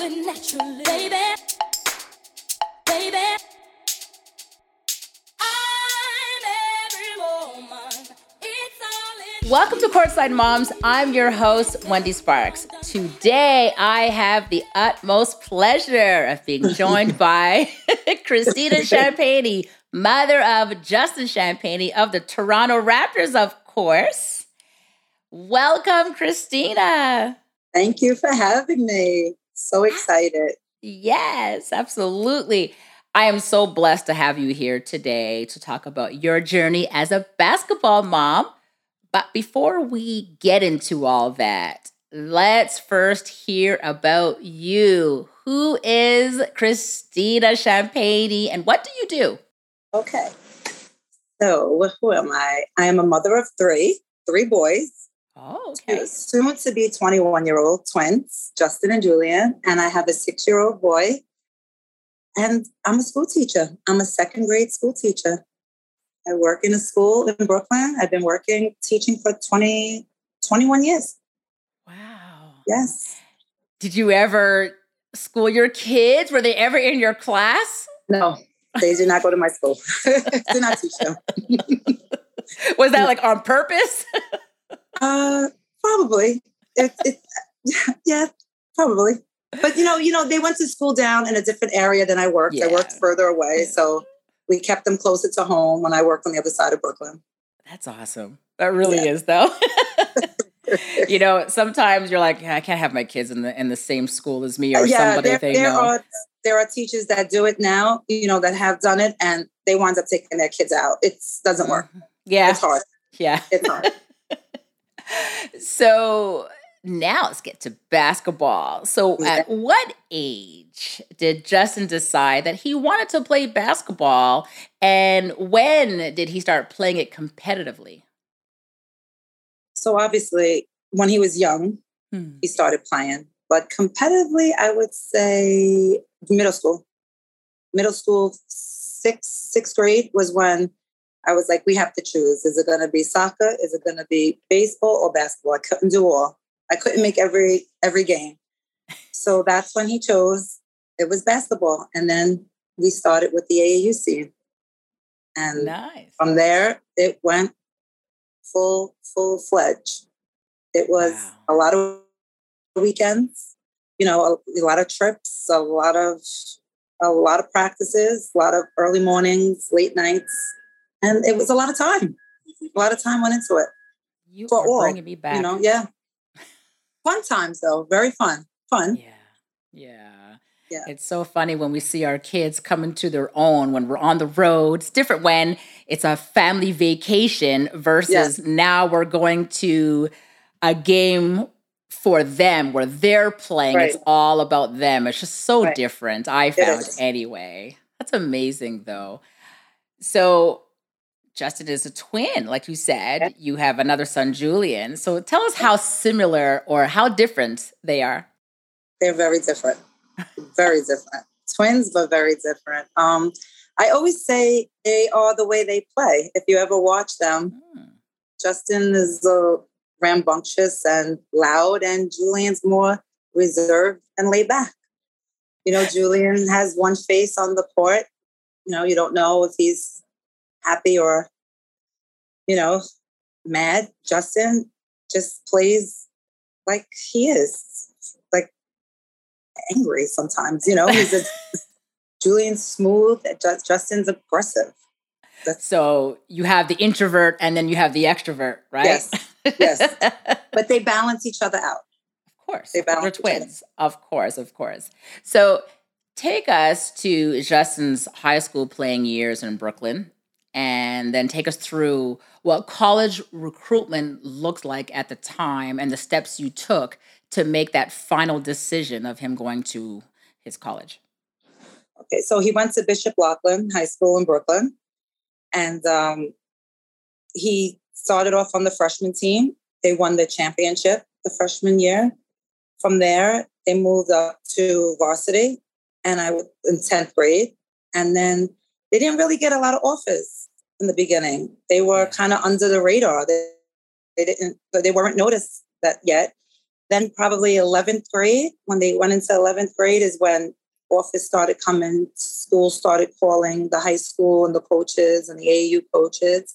it naturally, baby. Baby. I'm every woman. It's all in Welcome to Courtside Moms. I'm your host, Wendy Sparks. Today, I have the utmost pleasure of being joined by Christina Champagnie, mother of Justin Champagnie of the Toronto Raptors, of course. Welcome, Christina. Thank you for having me. So ah, excited. Yes, absolutely. I am so blessed to have you here today to talk about your journey as a basketball mom. But before we get into all that, let's first hear about you. Who is Christina Champagnie and what do you do? Okay. So, who am I? I am a mother of three, three boys, Oh, two soon to be 21 year old twins, Justin and Julian. And I have a six year old boy. And I'm a school teacher. I'm a second grade school teacher. I work in a school in Brooklyn. I've been working teaching for 20, 21 years. Wow. Yes. Did you ever school your kids? Were they ever in your class? No, they did not go to my school. did not teach them. Was that like on purpose? Uh, probably. It, it, yeah, probably. But you know, you know, they went to school down in a different area than I worked. I worked further away, so we kept them closer to home when I worked on the other side of Brooklyn. That's awesome. That really Yeah. is though. you know, sometimes you're like, I can't have my kids in the in the same school as me or somebody there, they there know. are there are teachers that do it now, you know, that have done it, and they wind up taking their kids out. It doesn't work. yeah. It's hard. Yeah. It's hard. So now let's get to basketball. So at what age did Justin decide that he wanted to play basketball and when did he start playing it competitively? so obviously, when he was young, Hmm. he started playing. But competitively, I would say middle school. Middle school, sixth, sixth grade was when I was like, we have to choose. Is it going to be soccer? Is it going to be baseball or basketball? I couldn't do all. I couldn't make every every game. So that's when he chose. It was basketball, and then we started with the AAUC, and Nice. from there it went full full fledged. It was Wow. a lot of weekends, you know, a, a lot of trips, a lot of a lot of practices, a lot of early mornings, late nights, and it was a lot of time. A lot of time went into it. You for are all, bringing me back. You know, yeah. Fun times though, very fun, fun. Yeah. Yeah. Yeah. It's so funny when we see our kids coming to their own when we're on the road. It's different when it's a family vacation versus Yes. now we're going to a game for them where they're playing. It's all about them. It's just so Right. different, I found anyway. That's amazing though. So Justin is a twin, like you said. You have another son, Julian. So tell us how similar or how different they are. They're very different. Very different. Twins, but very different. Um, I always say they are the way they play. If you ever watch them, Hmm. Justin is uh, rambunctious and loud, and Julian's more reserved and laid back. You know, Julian has one face on the court. You know, you don't know if he's happy or, you know, mad. Justin just plays like he is, like angry sometimes. You know, he's a Julian's smooth. Justin's aggressive. So you have the introvert and then you have the extrovert, right? Yes, yes. but they balance each other out. Of course. They balance They're balance each other. twins. Of course, of course. So take us to Justin's high school playing years in Brooklyn and then take us through what college recruitment looked like at the time and the steps you took to make that final decision of him going to his college. Okay, so he went to Bishop Loughlin High School in Brooklyn, and um, he started off on the freshman team. They won the championship the freshman year. From there, they moved up to varsity, and I was in tenth grade. And then they didn't really get a lot of offers in the beginning. They were kind of under the radar. They, they didn't, they weren't noticed that yet. then probably 11th grade, when they went into 11th grade, is when office started coming, school started calling the high school and the coaches and the AAU coaches.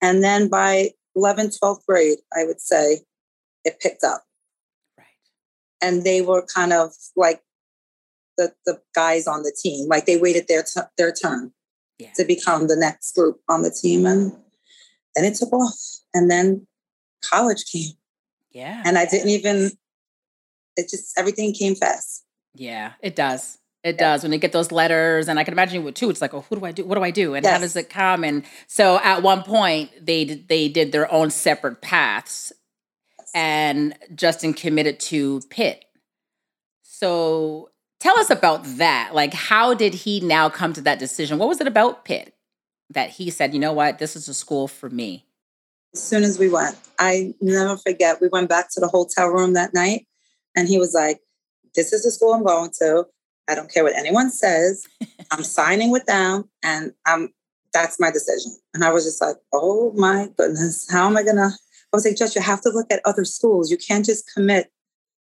And then by 11th, 12th grade, I would say it picked up. Right. And they were kind of like the, the guys on the team, like they waited their, t- their turn Yeah. to become the next group on the team. And then it took off. And then college came. Yeah. And I didn't even, it just, everything came fast. Yeah, it does. It does when you get those letters, and I can imagine you would too. It's like, oh, who do I do? What do I do? And how does it come? And so at one point, they they did their own separate paths, and Justin committed to Pitt. So tell us about that. Like, how did he now come to that decision? What was it about Pitt that he said, you know what, this is a school for me? As soon as we went, I never forget, we went back to the hotel room that night and he was like, This is the school I'm going to. I don't care what anyone says. I'm signing with them and I'm that's my decision. And I was just like, oh my goodness, how am I gonna? I was like, Judge, you have to look at other schools. You can't just commit,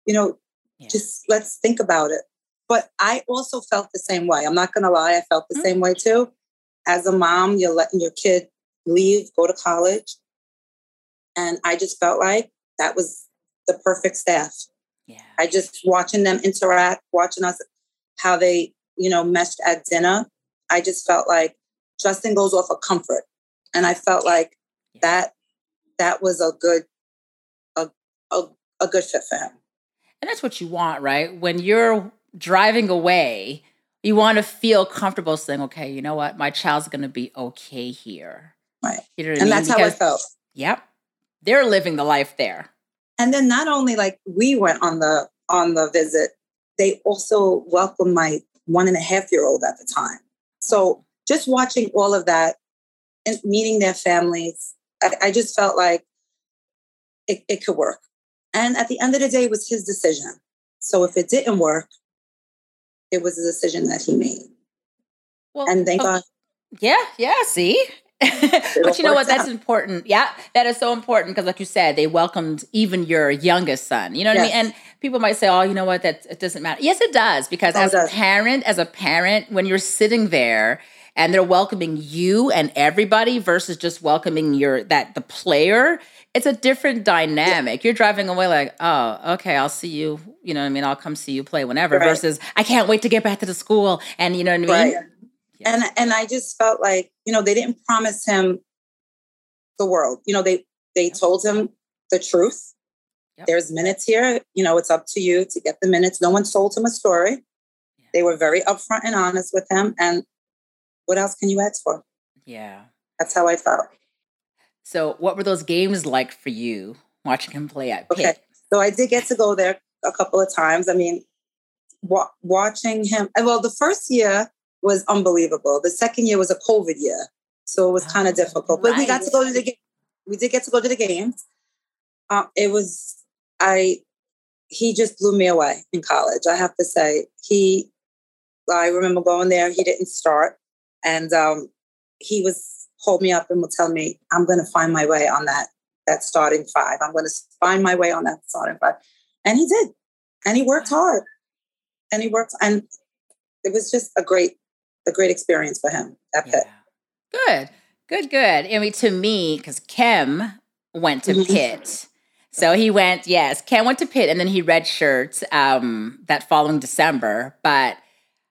you know, Yeah. just let's think about it. But I also felt the same way. I'm not gonna lie, I felt the Mhm. same way too. As a mom, you're letting your kid leave, go to college. And I just felt like that was the perfect staff. Yeah. I just watching them interact, watching us how they, you know, meshed at dinner. I just felt like Justin goes off of comfort. And I felt like Yeah. that that was a good a, a, a good fit for him. And that's what you want, right? When you're driving away, you want to feel comfortable saying, okay, you know what? My child's going to be okay here. Right. You know what I And mean? that's how I felt. Yep. They're living the life there. And then not only like we went on the on the visit, they also welcomed my one and a half year old at the time. So just watching all of that and meeting their families, I, I just felt like it, it could work. And at the end of the day, it was his decision. So if it didn't work, it was a decision that he made. Well, And thank God Yeah, yeah, see? but you know what? That's out. important. Yeah, that is so important because, like you said, they welcomed even your youngest son. You know what I mean? And people might say, "Oh, you know what? That it doesn't matter." Yes, it does because Oh, as a parent, as a parent, when you're sitting there and they're welcoming you and everybody versus just welcoming your that the player, it's a different dynamic. You're driving away like, "Oh, okay, I'll see you." You know what I mean? I'll come see you play whenever. Right. Versus, I can't wait to get back to the school, and you know what I mean? Right. and and I just felt like you know they didn't promise him the world. You know they they told him the truth. Yep. There's minutes here. You know it's up to you to get the minutes. No one sold him a story. Yeah. They were very upfront and honest with him. And what else can you ask for? Yeah. That's how I felt. So, what were those games like for you watching him play at Pitt? Okay. So I did get to go there a couple of times. I mean, wa- watching him. Well, the first year was unbelievable. The second year was a COVID year, so it was kind Oh, of difficult. But we got to go to the game. We did get to go to the games. Um, it was I. He just blew me away in college. I have to say he. I remember going there. He didn't start, and um, he was hold me up and would tell me, "I'm going to find my way on that that starting five. I'm going to find my way on that starting five. And he did. And he worked hard. And he worked and it was just a great a great experience for him at Pitt. Good, good, good. I mean, to me, because Kem went to Mhm. Pitt. So he went, yes, Ken went to Pitt and then he redshirts um, that following December. But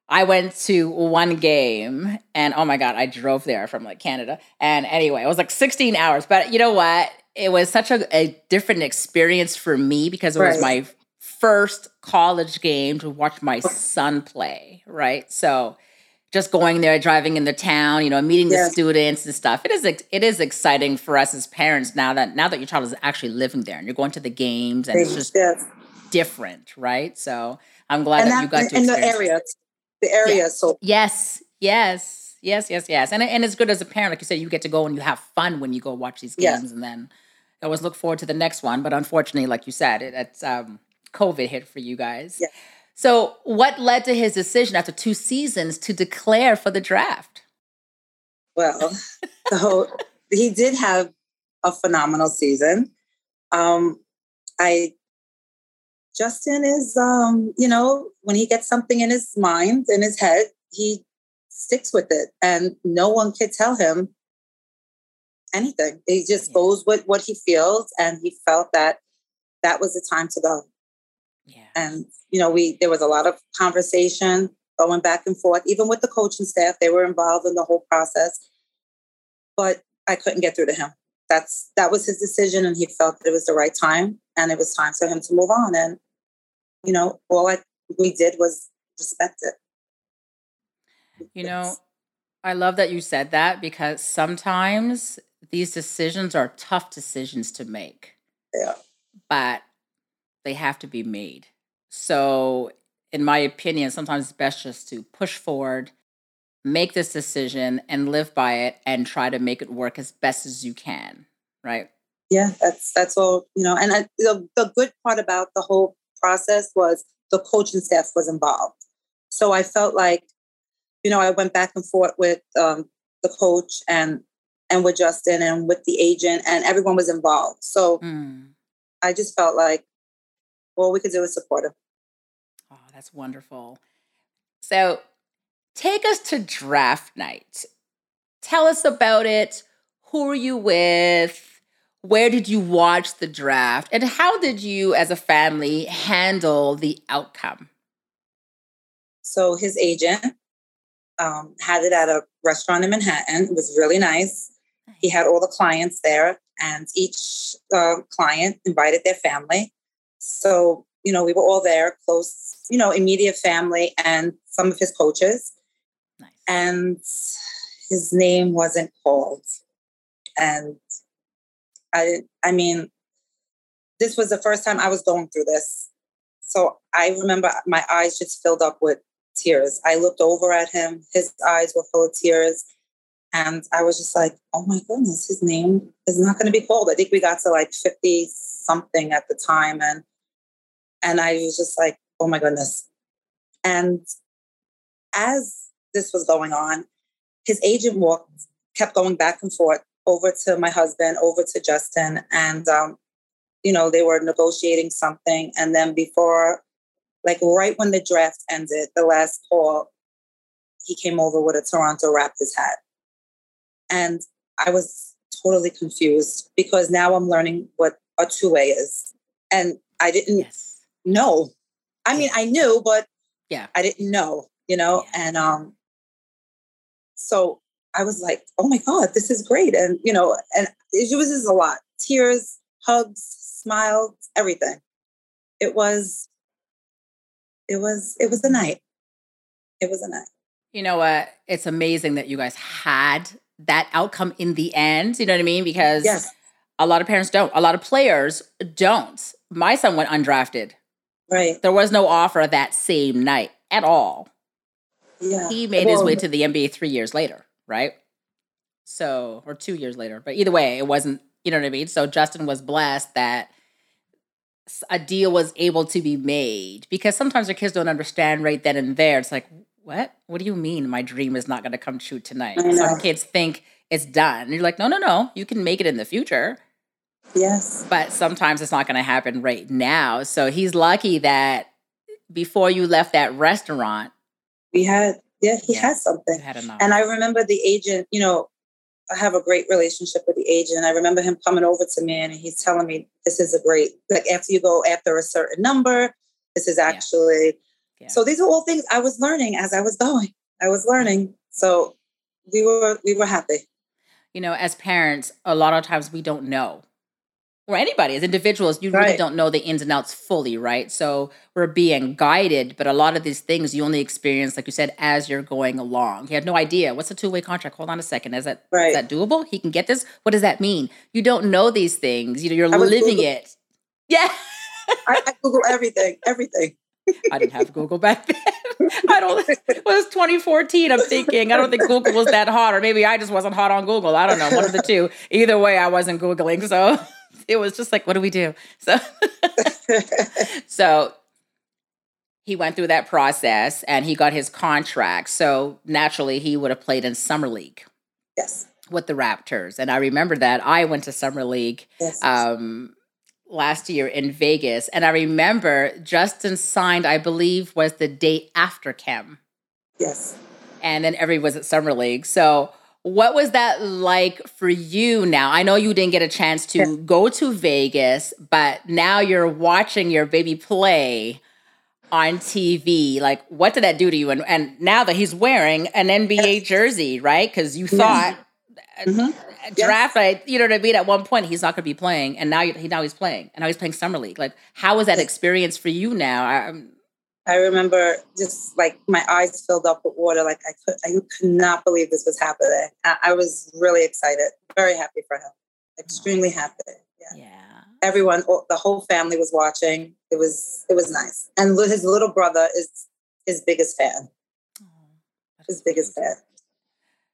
I went to one game and oh my God, I drove there from like Canada. And anyway, it was like 16 hours. But you know what? It was such a, a different experience for me because it was my first college game to watch my son play, right? So just going there, driving in the town, you know, meeting the students and stuff. It is it is exciting for us as parents now that now that your child is actually living there and you're going to the games and it's just yes. different, right? So I'm glad And that, you got that, to in the area. it. The area so Yes, yes, yes, yes, yes. And and it's good as a parent, like you said, you get to go and you have fun when you go watch these games, and then I always look forward to the next one. But unfortunately, like you said, it, it's um, COVID hit for you guys. Yeah. So, what led to his decision after two seasons to declare for the draft? well. so he did have a phenomenal season. Um, I Justin is, um, you know, when he gets something in his mind, in his head, he sticks with it, and no one can tell him anything. He just Yeah. goes with what he feels, and he felt that that was the time to go. Yeah. And you know, we there was a lot of conversation going back and forth, even with the coaching staff. They were involved in the whole process, but I couldn't get through to him. That's that was his decision, and he felt that it was the right time, and it was time for him to move on. And you know, all I we did was respect it. You know, I love that you said that because sometimes these decisions are tough decisions to make, Yeah. but they have to be made. So, in my opinion, sometimes it's best just to push forward, make this decision, and live by it and try to make it work as best as you can, right? yeah that's that's all you know and I, the, the good part about the whole process was the coaching staff was involved so i felt like you know i went back and forth with um, the coach and and with justin and with the agent and everyone was involved so Mm. i just felt like all we could do is support him Oh, that's wonderful. So, take us to draft night. Tell us about it. Who are you with? Where did you watch the draft? And how did you, as a family, handle the outcome? so his agent um, had it at a restaurant in manhattan it was really nice he had all the clients there and each uh, client invited their family so you know we were all there close you know immediate family and some of his coaches Nice. and his name wasn't called and i i mean this was the first time i was going through this. So i remember my eyes just filled up with tears. I looked over at him. His eyes were full of tears. And i was just like oh my goodness his name is not going to be called i think we got to like 50 something at the time. And and i was just like oh my goodness. And as this was going on his agent walked kept going back and forth over to my husband over to justin and um, you know they were negotiating something and then before like right when the draft ended the last call he came over with a toronto raptors hat and i was totally confused because now i'm learning what a two-way is and i didn't Yes. know i mean i knew but Yeah. i didn't know you know Yeah. and um so i was like oh my god this is great and you know and it was just a lot tears hugs smiles everything it was it was it was a night it was a night You know what? It's amazing that you guys had that outcome in the end. You know what I mean? Because yes a lot of parents don't, a lot of players don't. My son went undrafted. right There was no offer that same night at all. yeah he made his way to the NBA three years later, right? So, or two years later. But either way, it wasn't, you know what I mean? So Justin was blessed that a deal was able to be made because sometimes your kids don't understand right then and there. It's like, what? What do you mean my dream is not going to come true tonight? Some kids think it's done. And you're like, no, no, no. You can make it in the future yes but sometimes it's not going to happen right now. So he's lucky that before you left that restaurant, we had yeah he Yeah. had something. And I remember the agent, you know, I have a great relationship with the agent. I remember him coming over to me and he's telling me this is a great, like after you go after a certain number, this is actually. Yeah. So these are all things I was learning as I was going. I was learning. So we were we were happy. you know, as parents, a lot of times we don't know. Or anybody, as individuals, you really don't know the ins and outs fully, right? So we're being guided, but a lot of these things you only experience, like you said, as you're going along. You had no idea. What's a two way contract? Hold on a second. Is that is Right. that doable? He can get this? What does that mean? You don't know these things. You know, you're living Google- it. Yeah. I, I Google everything, everything. I didn't have Google back then. I don't. It was 2014. I'm thinking. I don't think Google was that hot, or maybe I just wasn't hot on Google. I don't know. One of the two. Either way, I wasn't googling. So it was just like, what do we do? So, so he went through that process and he got his contract. So naturally, he would have played in summer league yes. with the Raptors. And I remember that I went to summer league Yes. um last year in Vegas, and I remember Justin signed, I believe, was the day after Chem, Yes. and then everybody was at Summer League. So, what was that like for you now? I know you didn't get a chance to Yeah. go to Vegas, but now you're watching your baby play on TV. Like, what did that do to you? And, and now that he's wearing an NBA jersey, right? Because you thought Mhm. draft night, you know what I mean? At one point, he's not going to be playing, and now he now he's playing, and now he's playing summer league. Like, how was that experience for you now? I, I'm- I remember just like my eyes filled up with water. Like I could, I could not believe this was happening. I, I was really excited, very happy for him, extremely happy. Yeah. yeah, Everyone, all- the whole family was watching. It was, it was nice. And his little brother is his biggest fan. His biggest fan.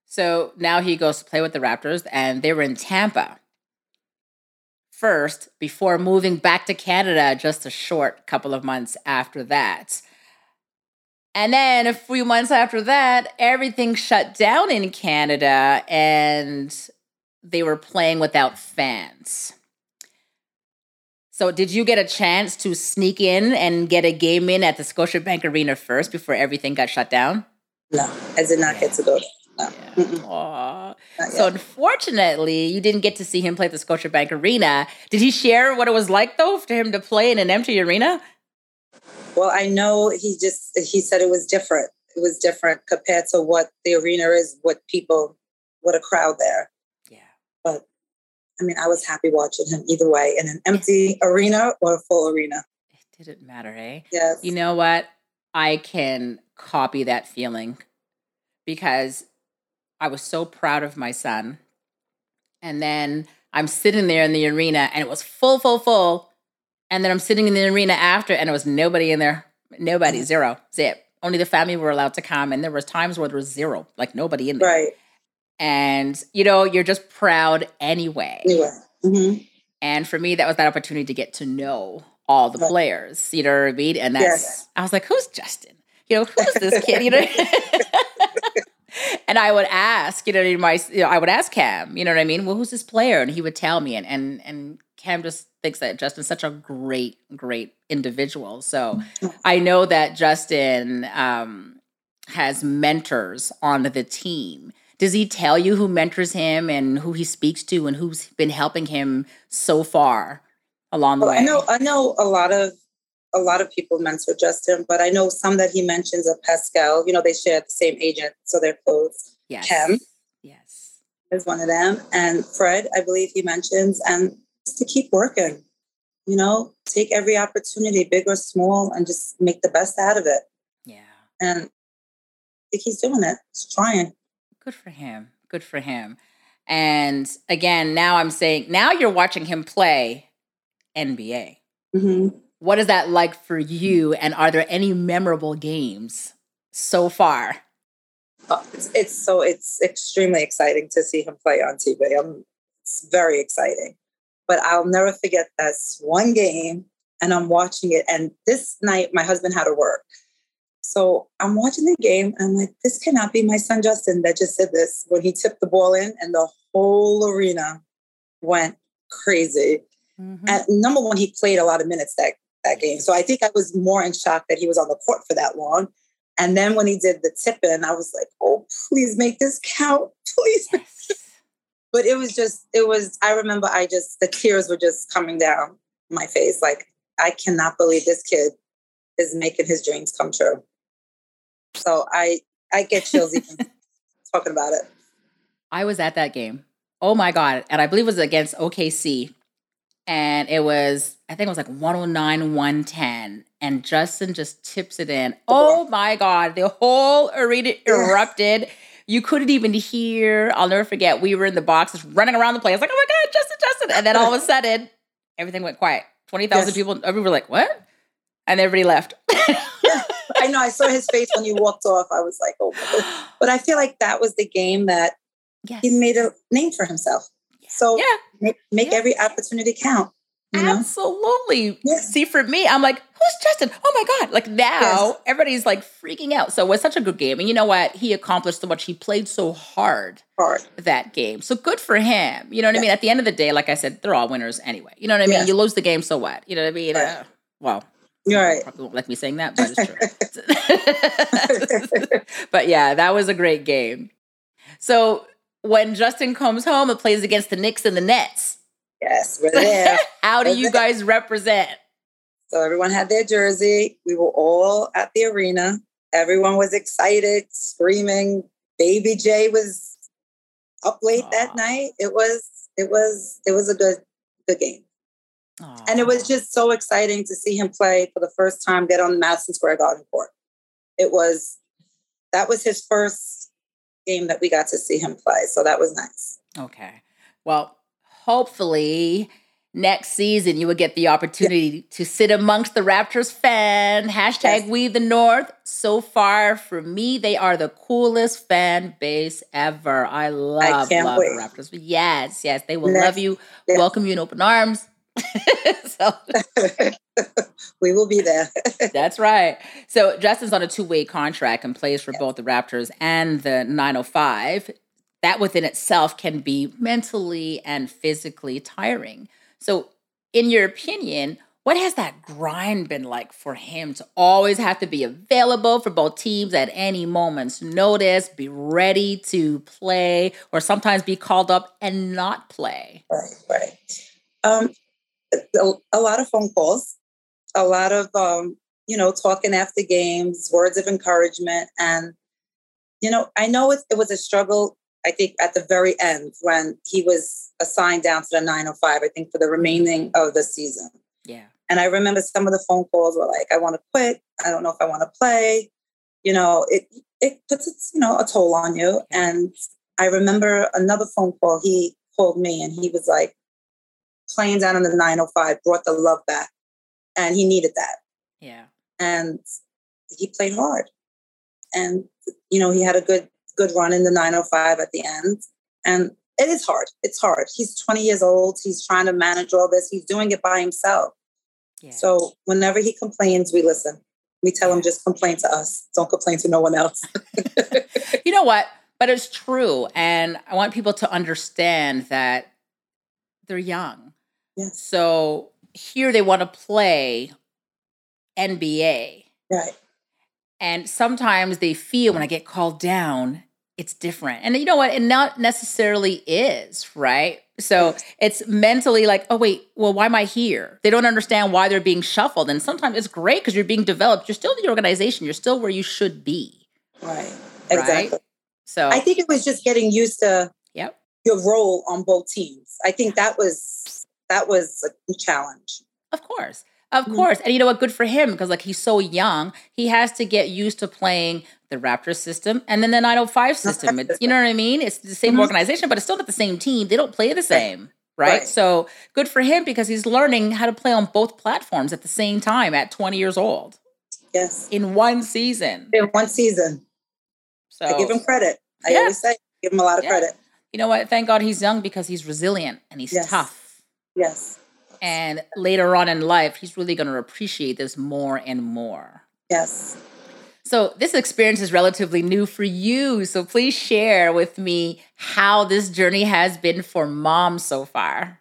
So now he goes to play with the Raptors, and they were in Tampa first before moving back to Canada just a short couple of months after that. And then a few months after that, everything shut down in Canada and they were playing without fans. So, did you get a chance to sneak in and get a game in at the Scotiabank Arena first before everything got shut down? No, I did not get to go. Yeah. So unfortunately, you didn't get to see him play at the Scotiabank Arena. Did he share what it was like though for him to play in an empty arena? Well, I know he just he said it was different. It was different compared to what the arena is, what people, what a crowd there. Yeah. But I mean, I was happy watching him either way in an empty arena or a full arena. It didn't matter, eh? Yes. You know what? I can copy that feeling because I was so proud of my son. And then I'm sitting there in the arena and it was full, full, full. And then I'm sitting in the arena after and it was nobody in there. Nobody, Mhm. zero, zip. Only the family were allowed to come. And there was times where there was zero, like nobody in there. right. And, you know, you're just proud anyway. Anyway. hmm And for me, that was that opportunity to get to know all the Right. players. You know what I mean? And that's Yes. I was like, who's Justin? You know, who's this kid? You know? and I would ask, you know, my you know, I would ask Cam, you know what I mean? Well, who's this player? And he would tell me. And and and Cam just thinks that Justin's such a great, great individual. So I know that Justin um has mentors on the team. Does he tell you who mentors him and who he speaks to and who's been helping him so far along the Well, way? I know I know a lot of a lot of people mentor Justin, but I know some that he mentions of Pascal. You know, they share the same agent, so they're close. yes. Cam. Yes. is one of them. And Fred, I believe he mentions, and just to keep working, you know, take every opportunity, big or small, and just make the best out of it. Yeah. And I think he's doing it. He's trying. Good for him. Good for him. And again, now I'm saying, now you're watching him play NBA. hmm What is that like for you? And are there any memorable games so far? Uh, it's, it's so it's extremely exciting to see him play on TV. I'm, it's very exciting. But I'll never forget this one game, and I'm watching it. And this night, my husband had to work. So I'm watching the game, and I'm like, this cannot be my son Justin that just did this when he tipped the ball in, and the whole arena went crazy. Mhm. And number one, he played a lot of minutes that, that game. So I think I was more in shock that he was on the court for that long. And then when he did the tip in, I was like, oh, please make this count. Please. Yes. But it was just, it was, I remember I just, the tears were just coming down my face. Like, I cannot believe this kid is making his dreams come true. So I, I get chills even talking about it. I was at that game. Oh my God. And I believe it was against OKC. And it was, I think it was like 109, 110. And Justin just tips it in. Oh my God. The whole arena erupted. You couldn't even hear. I'll never forget. We were in the box just running around the place. Like, oh my God, Justin, Justin. And then all of a sudden, everything went quiet. 20,000 Yes. people. Everybody were like, what? And everybody left. I know I saw his face when he walked off. I was like, oh, but I feel like that was the game that yes. he made a name for himself. So yeah. make, make Yeah. every opportunity count. You know? Absolutely. Yeah. See, for me, I'm like, who's Justin? Oh my God. Like now Yes. everybody's like freaking out. So it was such a good game. And you know what? He accomplished so much. He played so hard Hard. that game. So good for him. You know what I mean? At the end of the day, like I said, they're all winners anyway. You know what I mean? Yeah. You lose the game, so what? You know what I mean? Right. Uh, well, You're right. probably won't like me saying that, but it's true. but yeah, that was a great game. So when Justin comes home and plays against the Knicks and the Nets, Yes, we're there. how do you guys represent? so everyone had their jersey. We were all at the arena. Everyone was excited, screaming. Baby J was up late Aw. that night. It was it was it was a good good game. And it was just so exciting to see him play for the first time, get on the Madison Square Garden court. It was that was his first game that we got to see him play. So that was nice. Okay. Well, hopefully next season you will get the opportunity to sit amongst the Raptors fan. Hashtag Yes. we the North. So far, for me, they are the coolest fan base ever. I love, can't love wait. the Raptors. Yes, yes. They will Next- love you, yeah. welcome you in open arms. so we will be there. That's right. So Justin's on a two way contract and plays for both the Raptors and the 905. That within itself can be mentally and physically tiring. So, in your opinion, what has that grind been like for him to always have to be available for both teams at any moment's notice, be ready to play, or sometimes be called up and not play? right, right. Um, a, lot of phone calls, a lot of um, you know, talking after games, words of encouragement, and you know, I know it, it was a struggle. I think at the very end when he was assigned down to the 905, I think for the remaining of the season. Yeah. And I remember some of the phone calls were like, I want to quit. I don't know if I want to play. You know, it it puts its, you know, a toll on you. And I remember another phone call, he called me and he was like, playing down in the 905 brought the love back. And he needed that. Yeah. And he played hard. And, you know, he had a good, good run in the 905 at the end. And it is hard. It's hard. He's 20 years old. He's trying to manage all this. He's doing it by himself. Yeah. So whenever he complains, we listen. We tell him just complain to us. Don't complain to no one else. you know what? But it's true. And I want people to understand that they're young. Yes. So here they want to play NBA. Right. And sometimes they feel when I get called down, it's different. And you know what? It not necessarily is, right? So Yes. it's mentally like, oh, wait, well, why am I here? They don't understand why they're being shuffled. And sometimes it's great because you're being developed. You're still in the organization, you're still where you should be. Right. Exactly. So, I think it was just getting used to yep. your role on both teams. I think that was that was a challenge. Of course. Of Mhm. course. And you know what? Good for him because, like, he's so young. He has to get used to playing the Raptors system and then the 905 system. It's, you know what I mean? It's the same Mhm. organization, but it's still not the same team. They don't play the same. Right? Right. So good for him because he's learning how to play on both platforms at the same time at 20 years old Yes. in one season. In one season. So I give him credit. I Yeah. always say give him a lot of Yeah. credit. you know what? Thank God he's young because he's resilient and he's Yes. tough. Yes. And later on in life, he's really going to appreciate this more and more. Yes. So, this experience is relatively new for you. So, please share with me how this journey has been for mom so far.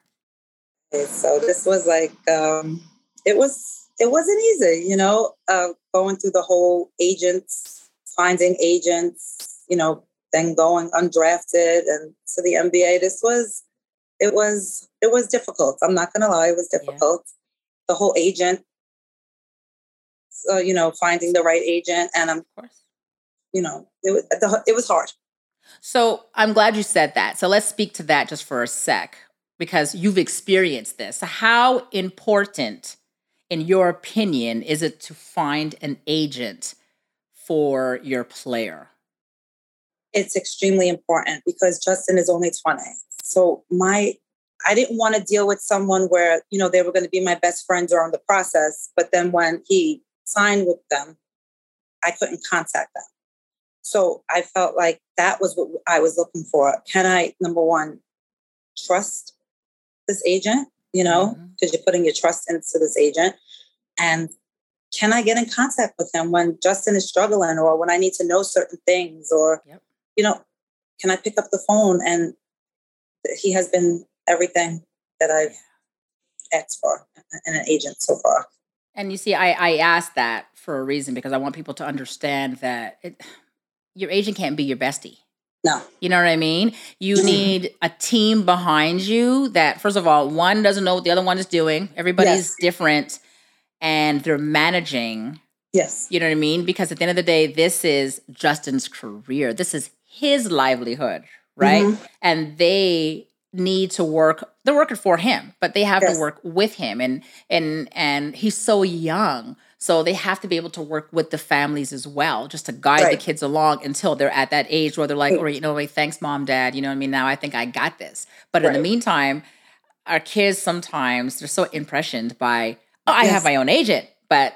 Okay, so this was like um it was it wasn't easy, you know, uh going through the whole agents, finding agents, you know, then going undrafted and to the NBA. This was it was it was difficult. I'm not gonna lie, it was difficult. The whole agent so, you know, finding the right agent and I'm Of course. you know, it was the, it was hard. So, I'm glad you said that. So, let's speak to that just for a sec because you've experienced this. How important, in your opinion, is it to find an agent for your player? it's extremely important because Justin is only 20. So my I didn't want to deal with someone where, you know, they were going to be my best friend during the process, but then when he signed with them, I couldn't contact them. So I felt like that was what I was looking for. Can I number one trust this agent, you know, mm-hmm. because you're putting your trust into this agent and can I get in contact with him when Justin is struggling or when I need to know certain things or, Yep. you know, can I pick up the phone? And he has been everything that I've asked for and an agent so far. And you see, I, I asked that for a reason because I want people to understand that it, your agent can't be your bestie. No. You know what I mean? You Mhm. need a team behind you that, first of all, one doesn't know what the other one is doing. Everybody's Yes. different and they're managing. Yes. You know what I mean? Because at the end of the day, this is Justin's career. This is his livelihood, right? Mhm. And they need to work they're working for him but they have Yes. to work with him and and and he's so young so they have to be able to work with the families as well just to guide the kids along until they're at that age where they're like Right. all right you know wait thanks mom dad you know what i mean now i think i got this but in the meantime our kids sometimes they're so impressioned by oh i have my own agent but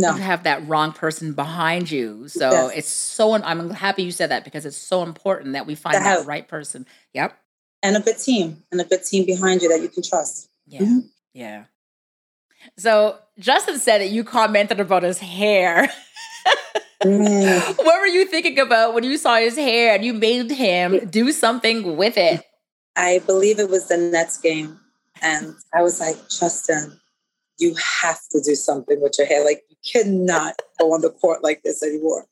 No. you have that wrong person behind you so Yes. it's so i'm happy you said that because it's so important that we find To that right person yep And a good team and a good team behind you that you can trust. Yeah. Mhm. Yeah. So Justin said that you commented about his hair. Mm. what were you thinking about when you saw his hair and you made him do something with it? I believe it was the Nets game. And I was like, Justin, you have to do something with your hair. Like, cannot go on the court like this anymore.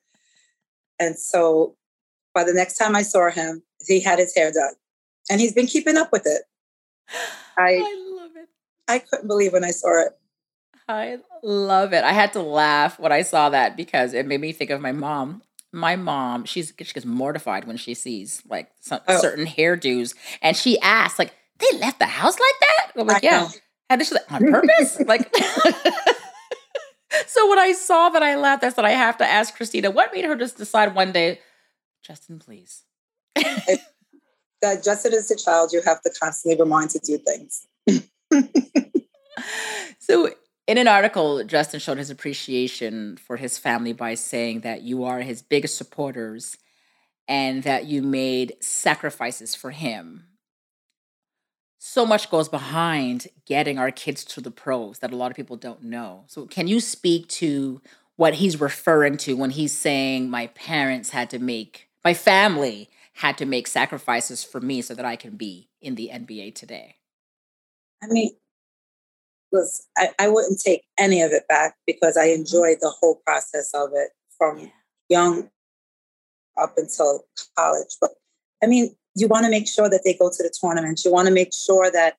And so by the next time I saw him, he had his hair done. And he's been keeping up with it. I I love it. I couldn't believe when I saw it. I love it. I had to laugh when I saw that because it made me think of my mom. My mom, she's she gets mortified when she sees like some, Oh. certain hairdos, and she asks like, "They left the house like that?" I'm like, I "Yeah." know. And she's like, on purpose? like, so when I saw that, I laughed. I said, I have to ask Christina, what made her just decide one day, Justin, please? That Justin is a child, you have to constantly remind to do things. so in an article, Justin showed his appreciation for his family by saying that you are his biggest supporters and that you made sacrifices for him. So much goes behind getting our kids to the pros that a lot of people don't know. So, can you speak to what he's referring to when he's saying, My parents had to make, my family had to make sacrifices for me so that I can be in the NBA today? I mean, was I, I wouldn't take any of it back because I mm-hmm. enjoyed the whole process of it from Yeah. young up until college. But I mean, you want to make sure that they go to the tournaments. You want to make sure that,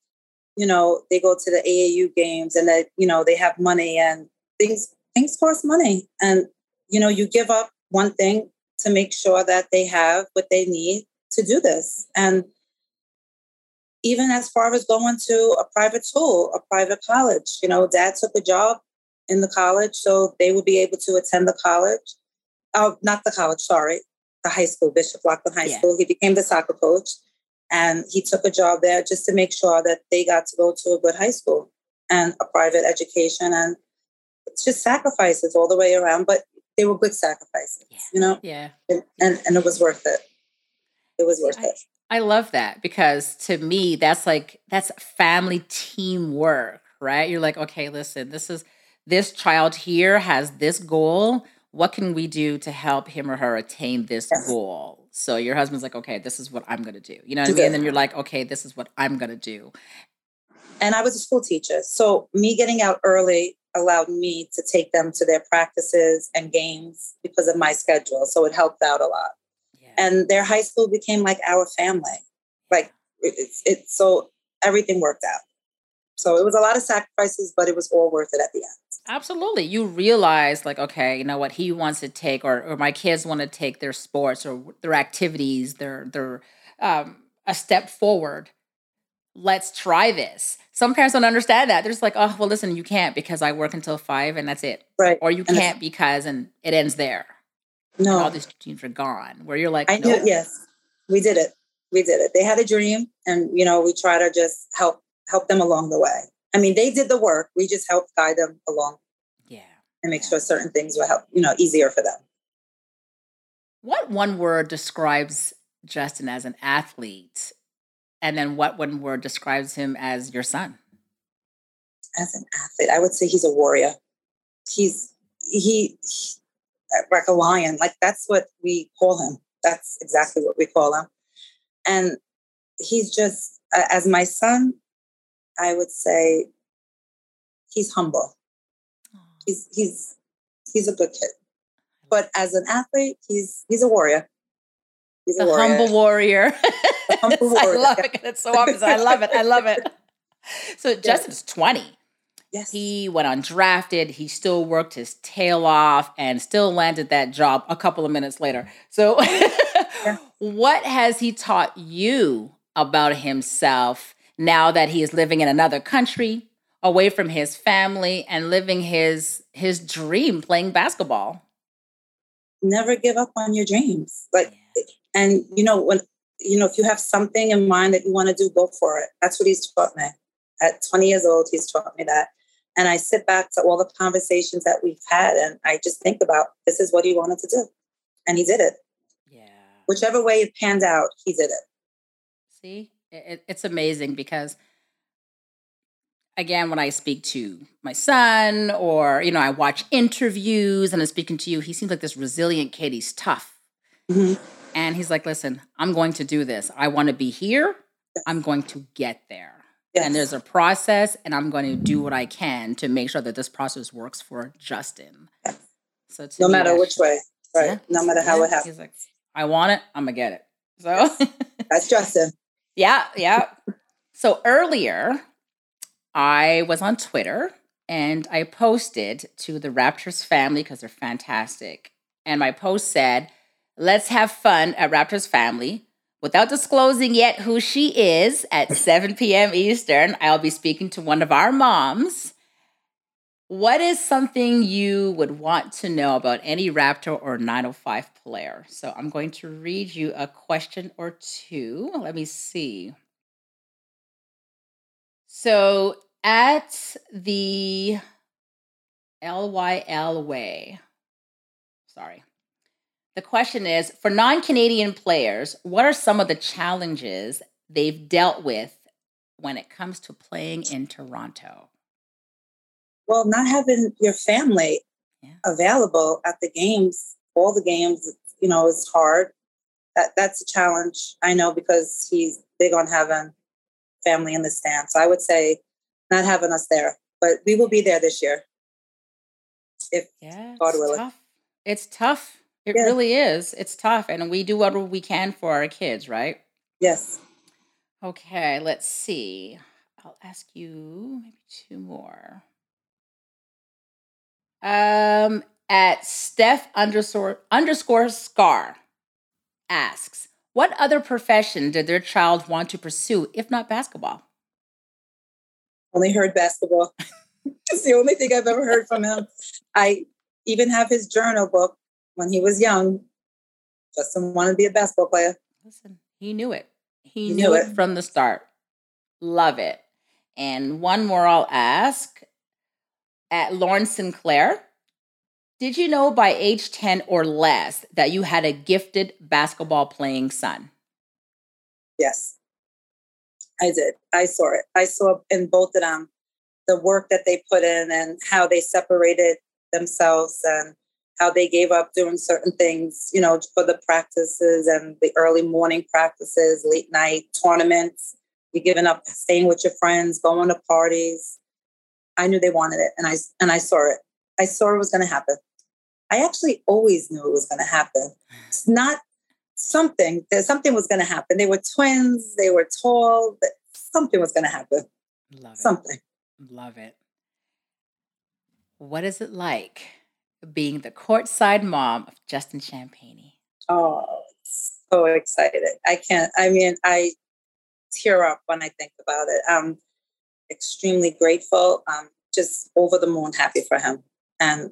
you know, they go to the AAU games and that, you know, they have money and things things cost money. And, you know, you give up one thing to make sure that they have what they need to do this. And even as far as going to a private school, a private college. You know, dad took a job in the college, so they would be able to attend the college. Oh, not the college, sorry, the high school, Bishop Loughlin High Yeah. School. He became the soccer coach and he took a job there just to make sure that they got to go to a good high school and a private education. And it's just sacrifices all the way around, but they were good sacrifices, Yeah. you know, Yeah. and, and, and it was worth it. It was worth I- it. I love that because to me, that's like that's family teamwork, right? You're like, okay, listen, this is this child here has this goal. What can we do to help him or her attain this Yes. goal? So your husband's like, okay, this is what I'm gonna do. You know what I mean? And then you're like, okay, this is what I'm gonna do. and I was a school teacher. So me getting out early allowed me to take them to their practices and games because of my schedule. So it helped out a lot. Yeah. And their high school became like our family. Like it's it, so everything worked out. So it was a lot of sacrifices, but it was all worth it at the end. Absolutely. You realize, like, okay, you know what he wants to take, or or my kids want to take their sports or their activities, their their um, a step forward. Let's try this. Some parents don't understand that. They're just like, oh, well, listen, you can't because I work until five and that's it, Right. or you And can't because and it ends there. And all these dreams are gone. Where you're like, I no, knew, yes, we did it. We did it. They had a dream and, you know, we try to just help, help them along the way. I mean, they did the work. We just helped guide them along yeah. and make Yeah. sure certain things were help, you know, easier for them. What one word describes Justin as an athlete, and then what one word describes him as your son? as an athlete, I would say he's a warrior. he's he, he like a lion. Like that's what we call him. That's exactly what we call him. And he's just uh, as my son, I would say he's humble. He's he's he's a good kid. But as an athlete, he's he's a warrior. He's the humble warrior. humble I warrior. love it. It's so obvious. I love it. I love it. So Justin's 20. Yes. He went undrafted. He still worked his tail off and still landed that job a couple of minutes later. So, what has he taught you about himself now that he is living in another country, away from his family, and living his his dream playing basketball? Never give up on your dreams. Like and you know when you know if you have something in mind that you want to do, go for it. That's what he's taught me. At 20 years old, he's taught me that. And I sit back to all the conversations that we've had and I just think about this is what he wanted to do. And he did it. Yeah. Whichever way it panned out, he did it. See, it, it's amazing because, again, when I speak to my son or, you know, I watch interviews and I'm speaking to you, he seems like this resilient kid. He's tough. Mhm. And he's like, listen, I'm going to do this. I want to be here. I'm going to get there. Yes. And there's a process, and I'm going to do what I can to make sure that this process works for Justin. Yes. So no matter which way. Right. Yeah. No matter how Yeah. it happens. He's like, I want it, I'm gonna get it. So That's Justin. Yeah, yeah. So earlier, I was on Twitter and I posted to the Raptors family because they're fantastic. And my post said, Let's have fun at Raptors family. Without disclosing yet who she is, at 7 p.m. Eastern, I'll be speaking to one of our moms. What is something you would want to know about any Raptor or 905 player? So I'm going to read you a question or two. Let me see. So at the LYL way, sorry. The question is for non Canadian players, what are some of the challenges they've dealt with when it comes to playing in Toronto? Well, not having your family Yeah. available at the games, all the games, you know, is hard. That that's a challenge. I know because he's big on having family in the stands. So I would say not having us there, but we will be there this year. If Yeah, God it's willing. tough. It's tough. It Yeah. really is. It's tough. And we do what we can for our kids, right? yes, Okay, let's see. I'll ask you maybe two more. Um, at Steph underscore underscore scar asks, what other profession did their child want to pursue, if not basketball? only heard basketball. it's the only thing I've ever heard from him. I even have his journal book when he was young. Justin wanted to be a basketball player. Listen, he knew it. He, He knew, knew it it. from the start. Love it. And one more I'll ask at Lauren Sinclair. Did you know by age 10 or less that you had a gifted basketball playing son? Yes, I did. I saw it. I saw in both of them the work that they put in and how they separated themselves and how they gave up doing certain things, you know, for the practices and the early morning practices, late night tournaments. You're giving up staying with your friends, going to parties. I knew they wanted it and I and I saw it. I saw it was going to happen. I actually always knew it was going to happen. It's not something that something was going to happen. They were twins. They were tall. But something was going to happen. Love it. Something. Love it. What is it like being the courtside mom of Justin Champagnie? Oh, so excited! I can't. I mean, I tear up when I think about it. I'm extremely grateful. I'm just over the moon happy for him and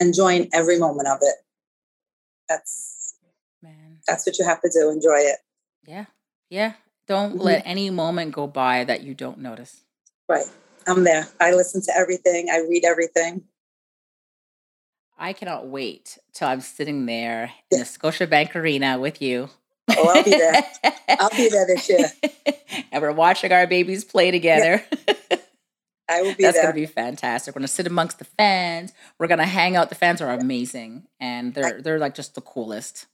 enjoying every moment of it. That's Man. that's what you have to do. Enjoy it. Yeah. Yeah. Don't Mhm. let any moment go by that you don't notice. Right. I'm there. I listen to everything. I read everything. I cannot wait till I'm sitting there in the Scotiabank Arena with you. Oh, I'll be there. I'll be there this year. and we're watching our babies play together. I will be That's there. gonna be fantastic. We're gonna sit amongst the fans. We're gonna hang out. The fans are amazing, and they're they're like just the coolest.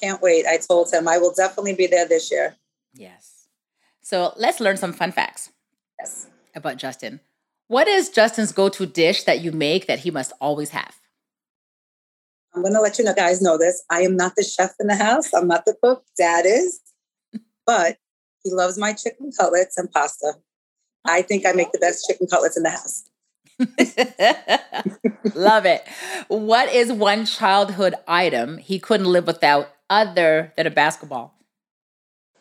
Can't wait. I told him I will definitely be there this year. Yes. So let's learn some fun facts Yes. about Justin. What is Justin's go-to dish that you make that he must always have? I'm going to let you know, guys know this. I am not the chef in the house. I'm not the cook. Dad is. But he loves my chicken cutlets and pasta. I think I make the best chicken cutlets in the house. Love it. What is one childhood item he couldn't live without other than a basketball?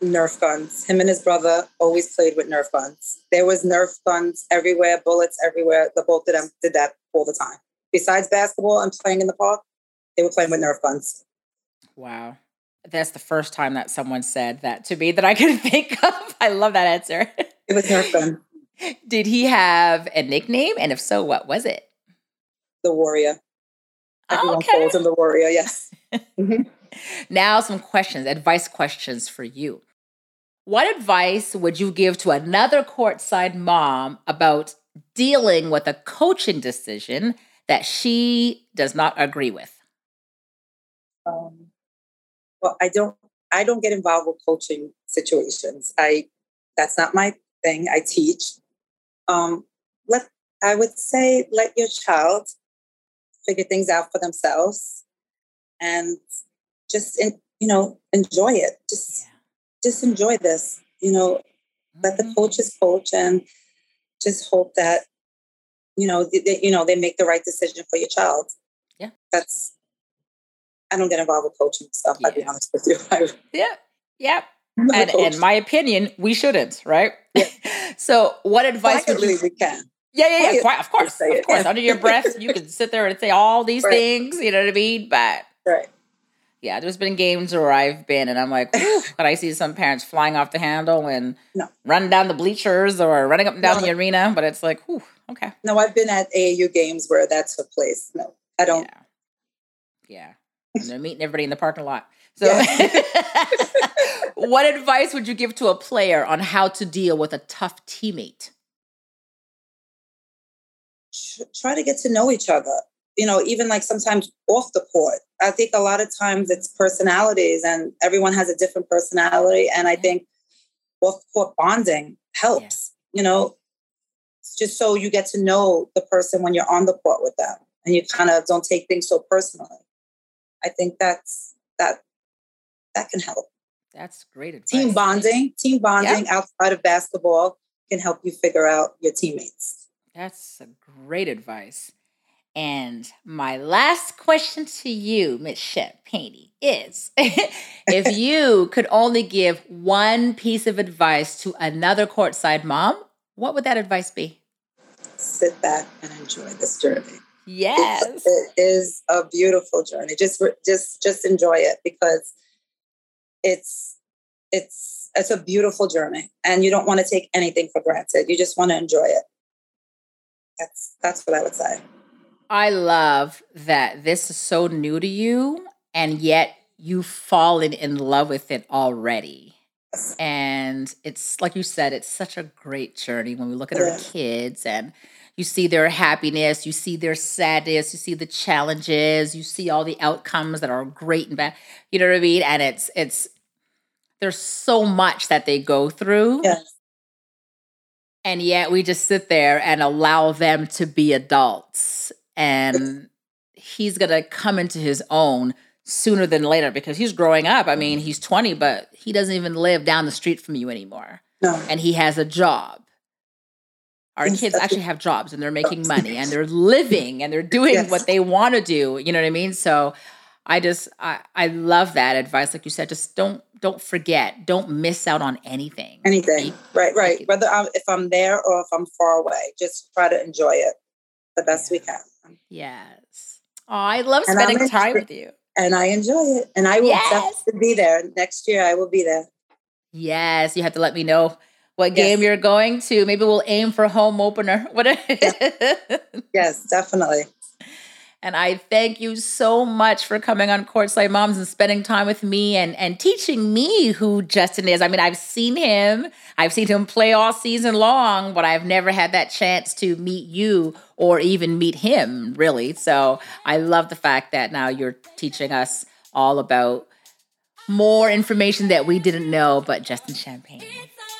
Nerf guns. Him and his brother always played with Nerf guns. There was Nerf guns everywhere, bullets everywhere. The both of them did that all the time. Besides basketball and playing in the park, they were playing with Nerf guns. Wow. That's the first time that someone said that to me that I could think of. I love that answer. It was Nerf gun. Did he have a nickname? And if so, what was it? The warrior. Everyone Okay. calls him the warrior. Yes. Mhm. Now, some questions, advice questions for you. What advice would you give to another courtside mom about dealing with a coaching decision that she does not agree with? Um, well, I don't. I don't get involved with coaching situations. I. That's not my thing. I teach. Um, let I would say let your child figure things out for themselves, and just in, you know enjoy it. Just just enjoy this. You know, let the Mhm. coaches coach and just hope that you know they- you know they make the right decision for your child. Yeah. that's. I don't get involved with coaching stuff. I'll be honest with you. I, Yep. Yep. I'm not a And in my opinion, we shouldn't, right? Yeah. so, what advice would you? We can. Yeah, yeah, yeah. Of course, of course. Under your breath, you can sit there and say all these Right. things. You know what I mean? But Right. yeah, there's been games where I've been, and I'm like, but I see some parents flying off the handle and No. running down the bleachers or running up and down No. the arena. But it's like, whew, okay, No, I've been at AAU games where that took place. No, I don't. yeah, yeah. And they're meeting everybody in the parking lot. So, what advice would you give to a player on how to deal with a tough teammate? Try to get to know each other. You know, even like sometimes off the court. I think a lot of times it's personalities, and everyone has a different personality. And I mm-hmm. think off court bonding helps. You know, just so you get to know the person when you're on the court with them, and you kind of don't take things so personally. I think that's that that can help. That's great advice. team bonding team bonding outside of basketball can help you figure out your teammates That's a great advice. And my last question to you, Miss Champagnie, is if you could only give one piece of advice to another courtside mom, what would that advice be? sit back and enjoy this journey Yes. it is a beautiful journey. Just just just enjoy it because it's it's it's a beautiful journey and you don't want to take anything for granted. You just want to enjoy it. That's that's what i would say. I love that this is so new to you, and yet you've fallen in love with it already. And it's like you said, it's such a great journey when we look at our kids and you see their happiness, you see their sadness, you see the challenges, you see all the outcomes that are great and bad. You know what I mean? And it's it's there's so much that they go through. yes And yet we just sit there and allow them to be adults. And he's going to come into his own sooner than later because he's growing up. I mean, he's 20, but he doesn't even live down the street from you anymore. no And he has a job. Our Yes, kids actually have jobs and they're making money and they're living and they're doing Yes. what they want to do. You know what I mean? So I just I, I love that advice. Like you said, just don't don't forget, don't miss out on anything. anything right right it- whether I'm, if i'm there or if i'm far away just try to enjoy it the best we can Yes. Oh, I love And I'm spending time with you. and I enjoy it. And I will Yes. definitely be there next year. I will be there. Yes, you have to let me know what game you're going to. Maybe we'll aim for home opener. What? Yes, definitely. And I thank you so much for coming on Courtside Moms and spending time with me and, and teaching me who Justin is. I mean, I've seen him, I've seen him play all season long, but I've never had that chance to meet you or even meet him, really. So I love the fact that now you're teaching us all about more information that we didn't know, but Justin Champagnie.